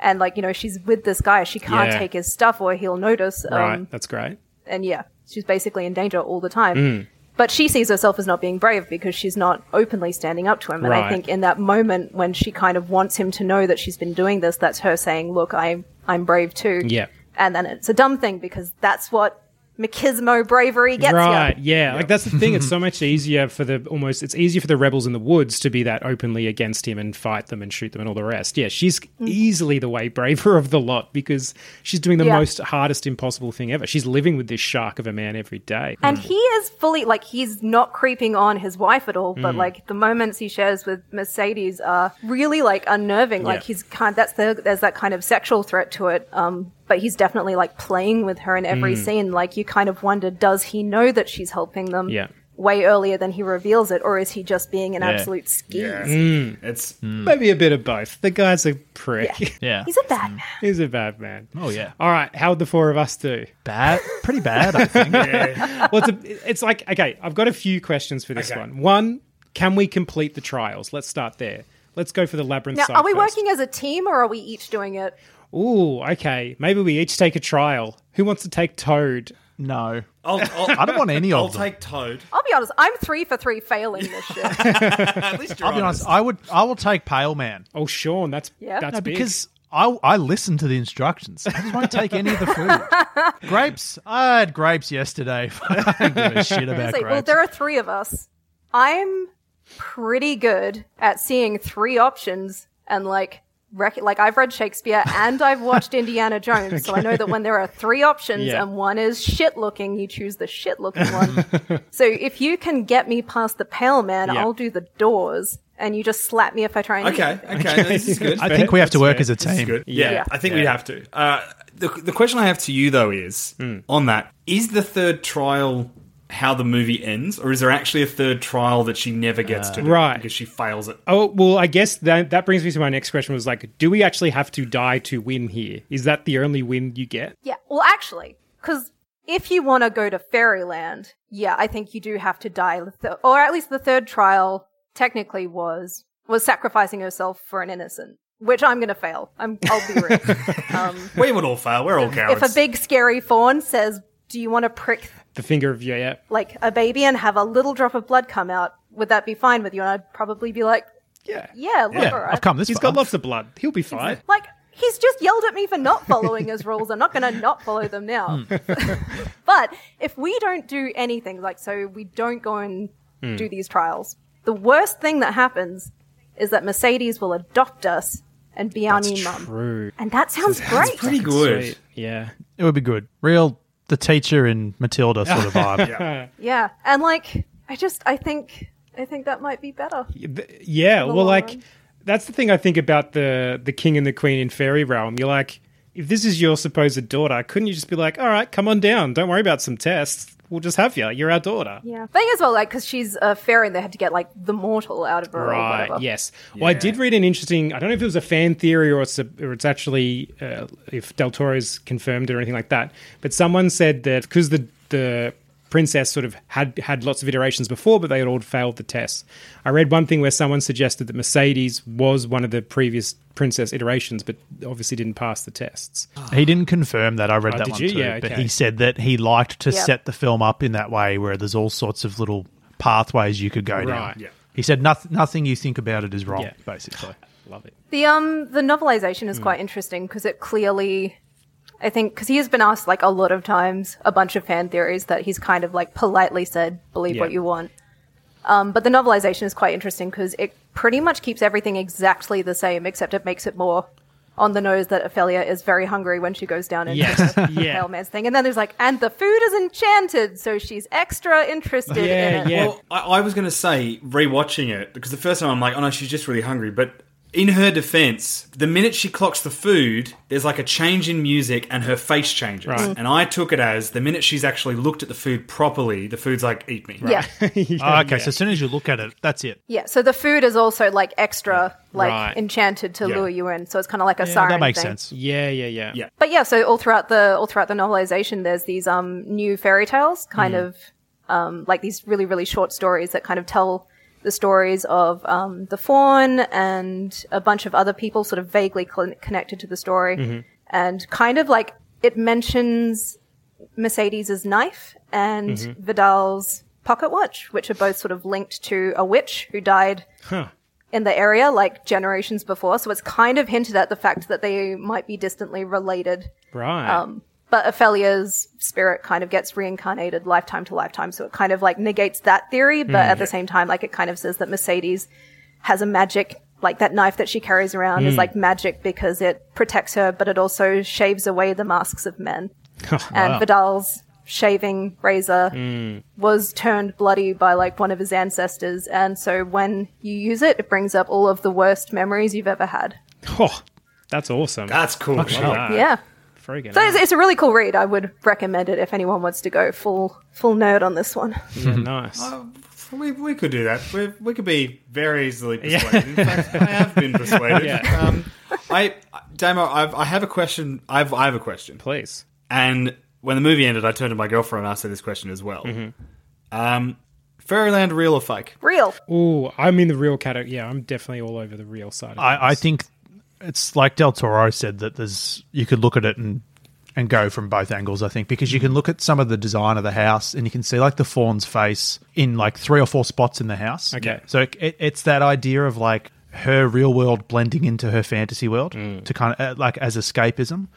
And, like, you know, she's with this guy. She can't
Yeah.
take his stuff or he'll notice. Um,
right, that's great.
and yeah, she's basically in danger all the time.
Mm.
But she sees herself as not being brave because she's not openly standing up to him. And I think in that moment when she kind of wants him to know that she's been doing this, that's her saying, "Look, I I'm brave too."
Yeah.
And then it's a dumb thing because that's what machismo bravery gets
right
you.
yeah like that's the thing it's so much easier for the almost it's easier for the rebels in the woods to be that openly against him and fight them and shoot them and all the rest yeah she's easily the way braver of the lot because she's doing the
Mm. Yeah.
most hardest impossible thing ever she's living with this shark of a man every day
And he is fully like he's not creeping on his wife at all, but
Mm.
like the moments he shares with Mercedes are really like unnerving. Like
Yeah.
he's kind that's the there's that kind of sexual threat to it. Um, but he's definitely like playing with her in every
Mm.
scene. Like you kind of wonder, does he know that she's helping them?
Yeah.
Way earlier than he reveals it, or is he just being an
Yeah.
absolute skis? Mm.
It's mm.
maybe a bit of both the guy's a prick
Yeah.
He's a bad mm. man.
he's a bad man
Oh yeah.
all right how'd the four of us do
Bad. Pretty bad. I think.
well, it's, a, it's like okay. I've got a few questions for this
Okay.
one. One, can we complete the trials? Let's start there. Let's go for the labyrinth.
Now,
side
are we
first.
working as a team, or are we each doing it?
Ooh, okay. Maybe we each take a trial. Who wants to take Toad?
No.
I'll, I'll,
I don't want any
I'll
of them.
take Toad.
I'll be honest. I'm three for three failing this shit.
At least you're
I'll be honest. I would. I will take Pale Man.
Oh, Sean, that's
Yeah.
that's
No,
big.
because I I listen to the instructions. I just won't take any of the food. grapes. I had grapes yesterday. I don't give a shit about
Say,
grapes.
well, there are three of us. I'm pretty good at seeing three options and like rec- like I've read Shakespeare and I've watched Indiana Jones, so I know that when there are three options
Yeah.
and one is shit looking, you choose the shit looking one. so if you can get me past the pale man,
Yeah.
I'll do the doors, and you just slap me if I try and
Okay, okay, no, this is good.
I think we have to work
fair.
as a team.
good. Yeah,
Yeah.
I think we have to. Uh, the, the question I have to you, though, is on that is the third trial how the movie ends, or is there actually a third trial that she never gets to do
Right.
because she fails it?
oh well, I guess that that brings me to my next question. Was like, do we actually have to die to win here? Is that the only win you get?
Yeah, well, actually, because if you want to go to Fairyland, yeah, I think you do have to die, or at least the third trial technically was was sacrificing herself for an innocent, which I'm going to fail. I'm, I'll be real. um,
We would all fail. We're all cowards.
if a big scary faun says, "Do you want to prick
The finger of yeah, yeah.
like a baby and have a little drop of blood come out?" Would that be fine with you? And I'd probably be like,
Yeah.
"Yeah, look,
Yeah,
all right."
I've come this
He's
far.
got lots of blood. He'll be fine.
Like, he's just yelled at me for not following his rules. I'm not going to not follow them now. Hmm. but if we don't do anything, like, so we don't go and hmm. do these trials, the worst thing that happens is that Mercedes will adopt us and be our new mum.
True.
And that sounds great.
pretty good.
Sweet. Yeah.
It would be good. Real the teacher in Matilda sort of vibe.
Yeah. And, like, I just, I think, I think that might be better.
Yeah, well, like
run.
that's the thing I think about the the king and the queen in fairy realm. You're like, if this is your supposed daughter, couldn't you just be like, all right, come on down, don't worry about some tests, we'll just have you. You're our daughter.
Yeah. Thing as well, like, because she's a fairy and they had to get, like, the mortal out of her or
Right.
whatever.
Yes. Well, I did read an interesting. I don't know if it was a fan theory or it's a, or it's actually uh, if Del Toro's confirmed it or anything like that. But someone said that because the the princess sort of had had lots of iterations before, but they had all failed the tests. I read one thing where someone suggested that Mercedes was one of the previous princess iterations, but obviously didn't pass the tests.
He didn't confirm that. I read
Oh,
that one
you?
too.
Yeah,
But he said that he liked to
Yeah.
set the film up in that way where there's all sorts of little pathways you could go
Right.
down.
Yeah.
He said nothing, nothing you think about it is wrong,
Yeah.
basically.
Love it.
The um the novelization is quite interesting because it clearly, I think, because he has been asked like a lot of times a bunch of fan theories that he's kind of like politely said, "Believe what you want." Um, but the novelization is quite interesting because it pretty much keeps everything exactly the same, except it makes it more on the nose that Ophelia is very hungry when she goes down into
Yes.
the
Yeah.
pale man's thing. And then there's like, and the food is enchanted, so she's extra interested
Yeah,
in it.
yeah.
Well, I, I was going to say rewatching it because the first time I'm like, oh no, she's just really hungry. But in her defense, the minute she clocks the food, there's like a change in music and her face changes.
Right.
And I took it as the minute she's actually looked at the food properly, the food's like, eat me.
Yeah.
Oh, okay, so as soon as you look at it, that's it.
Yeah, so the food is also like extra, like
Right.
enchanted to
Yeah.
lure you in. So it's kind of like a
Yeah,
siren.
that makes
thing.
sense.
Yeah, yeah, yeah.
Yeah.
But yeah, so all throughout the all throughout the novelization, there's these um new fairy tales, kind
Mm.
of um like these really really short stories that kind of tell the stories of um the faun and a bunch of other people, sort of vaguely cl- connected to the story,
Mm-hmm.
and kind of like it mentions Mercedes's knife and
Mm-hmm.
Vidal's pocket watch, which are both sort of linked to a witch who died
Huh.
in the area like generations before. So it's kind of hinted at the fact that they might be distantly related.
Right.
Um, but Ophelia's spirit kind of gets reincarnated lifetime to lifetime. So it kind of like negates that theory, but at the hmm. same time, like it kind of says that Mercedes has a magic, like that knife that she carries around is hmm. like magic because it protects her, but it also shaves away the masks of men. and Vidal's shaving razor hmm. was turned bloody by like one of his ancestors. And so when you use it, it brings up all of the worst memories you've ever had.
oh, that's awesome.
That's cool.
Love that.
yeah.
Friggin'
So it's, it's a really cool read. I would recommend it if anyone wants to go full full nerd on this one.
yeah, nice.
We, we could do that. We, we could be very easily persuaded. In fact, I have been persuaded.
Yeah.
Um, I, Damo, I've, I have a question. I've, I have a question.
Please.
And when the movie ended, I turned to my girlfriend and asked her this question as well. Um, Fairyland, real or fake?
Real.
Ooh, I'm in the real category. Yeah, I'm definitely all over the real side. Of
I, I think it's like Del Toro said that there's you could look at it and and go from both angles. I think because you can look at some of the design of the house and you can see like the faun's face in like three or four spots in the house.
Okay.
so it, it, it's that idea of like her real world blending into her fantasy world mm. to kind of uh, like as escapism,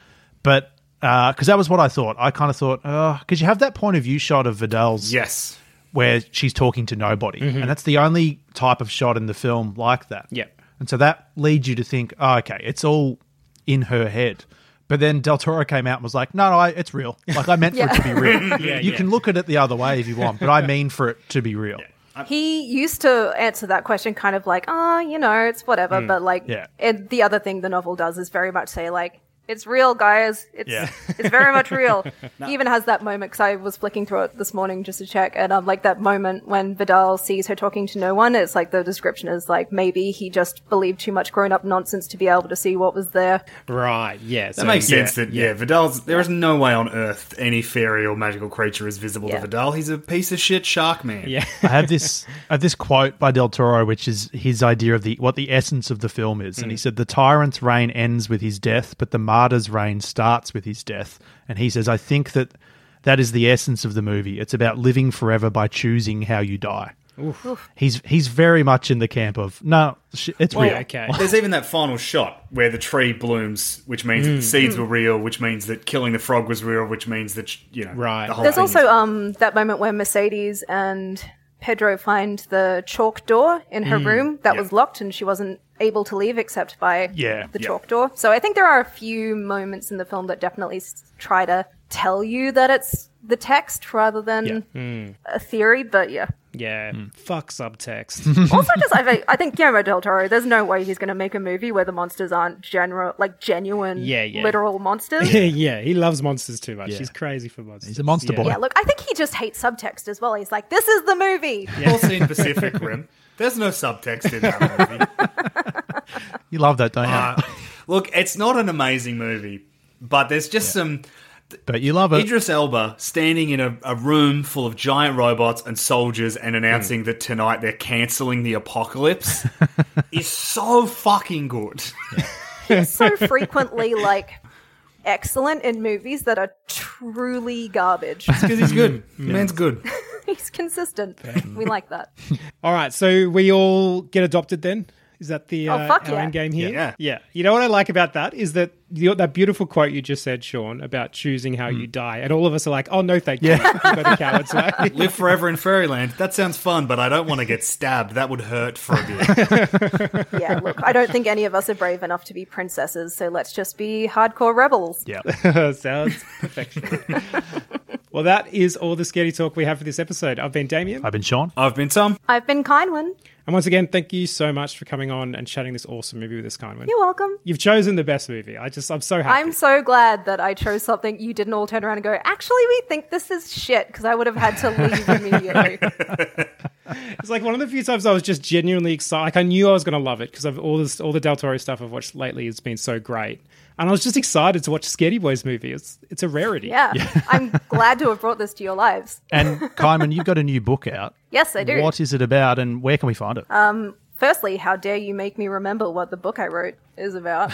but. Uh, because that was what I thought. I kind of thought, uh, because you have that point of view shot of Vidal's
Yes.
where she's talking to nobody. Mm-hmm. And that's the only type of shot in the film like that.
Yep.
And so that leads you to think, oh, okay, it's all in her head. But then Del Toro came out and was like, no, no, I, it's real. Like, I meant for it to be real.
Yeah,
you
yeah.
can look at it the other way if you want, but I mean for it to be real.
He used to answer that question kind of like, oh, you know, it's whatever. Mm. But like,
Yeah.
it, the other thing the novel does is very much say like, it's real, guys. It's
Yeah.
it's very much real. He even has that moment because I was flicking through it this morning just to check, and um, like that moment when Vidal sees her talking to no one. It's like the description is like maybe he just believed too much grown up nonsense to be able to see what was there.
right. Yeah,
That makes sense that, yeah, Vidal's. There is no way on earth any fairy or magical creature is visible
Yeah.
to Vidal. He's a piece of shit shark man.
Yeah.
I have this I have this quote by Del Toro, which is his idea of the what the essence of the film is, and he said the tyrant's reign ends with his death, but the martyr's reign starts with his death. And he says, I think that that is the essence of the movie. It's about living forever by choosing how you die. He's he's very much in the camp of no, sh- it's
Well,
real.
okay.
There's even that final shot where the tree blooms, which means that the mm. seeds mm. were real, which means that killing the frog was real, which means that you know,
Right.
The whole
There's
thing
also
is-
um that moment where Mercedes and Pedro find the chalk door in her mm. room that
Yeah.
was locked and she wasn't able to leave except by
Yeah.
the
Yeah.
chalk door. So I think there are a few moments in the film that definitely try to tell you that it's the text rather than a theory, but yeah.
Yeah. Hmm. Fuck subtext.
Also, just I think, I think Guillermo del Toro. There's no way he's going to make a movie where the monsters aren't general, like genuine,
Yeah, yeah.
literal monsters.
yeah, he loves monsters too much.
Yeah.
He's crazy for monsters.
He's a monster
Yeah.
boy.
yeah, look, I think he just hates subtext as well. He's like, this is the movie.
all seen Pacific Rim. There's no subtext in that movie.
You love that, don't you?
Uh, look, it's not an amazing movie, but there's just some
but you love it.
Idris Elba standing in a, a room full of giant robots and soldiers and announcing that tonight they're cancelling the apocalypse is so fucking good.
He's so frequently like excellent in movies that are truly garbage.
Because he's good. Man's good.
He's consistent. We like that.
All right, so we all get adopted then. Is that the
Oh,
uh, our
yeah.
end game here?
Yeah.
yeah. You know what I like about that is that the, that beautiful quote you just said, Sean, about choosing how
Hmm.
you die, and all of us are like, "Oh no, thank you, I'll go the coward's way."
Live forever in fairyland. That sounds fun, but I don't want to get stabbed. That would hurt for a bit.
Yeah, look, I don't think any of us are brave enough to be princesses, so let's just be hardcore rebels.
Yeah.
Sounds perfection. well, that is all the scary talk we have for this episode. I've been Damien,
I've been Sean.
I've been Tom.
I've been Kindwin.
And once again, thank you so much for coming on and chatting this awesome movie with us, Kindwin.
You're welcome.
You've chosen the best movie. I just, I'm so happy.
I'm so glad that I chose something you didn't all turn around and go, actually, we think this is shit, because I would have had to leave immediately.
It's like one of the few times I was just genuinely excited. Like I knew I was going to love it because of all this, all the Del Toro stuff I've watched lately has been so great, and I was just excited to watch Scaredy Boys movie. It's it's a rarity.
Yeah. I'm glad to have brought this to your lives.
And Kyman, you've got a new book out.
Yes, I do.
What is it about and where can we find it?
Um, Firstly, how dare you make me remember what the book I wrote is about?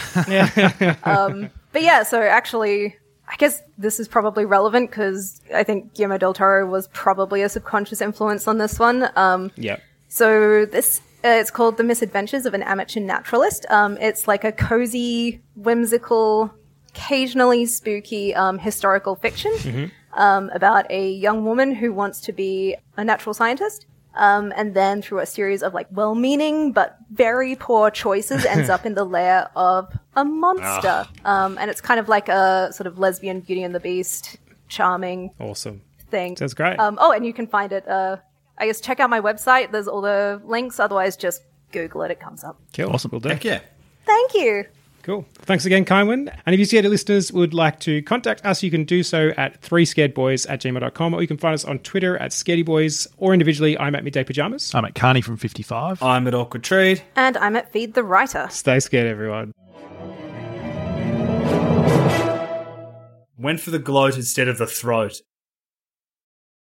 um, but yeah, so actually, I guess this is probably relevant because I think Guillermo del Toro was probably a subconscious influence on this one. Um,
yeah.
So this uh, it's called The Misadventures of an Amateur Naturalist. Um, it's like a cozy, whimsical, occasionally spooky um, historical fiction um, about a young woman who wants to be a natural scientist. Um, and then through a series of like well-meaning but very poor choices ends up in the lair of a monster. Um, and it's kind of like a sort of lesbian Beauty and the Beast, charming
Awesome.
thing.
Sounds great.
Um, oh, and you can find it. Uh, I guess check out my website. There's all the links. Otherwise, just Google it. It comes up.
Cool.
Awesome.
We'll do.
Heck yeah.
Thank you.
Cool. Thanks again, Kynwin. And if you scared listeners would like to contact us, you can do so at 3scaredboys at gmail.com or you can find us on Twitter at scaredyboys or individually, I'm at Midday Pajamas.
I'm at Carney from 55.
I'm at Awkward Trade.
And I'm at Feed the Writer.
Stay scared, everyone.
Went for the gloat instead of the throat.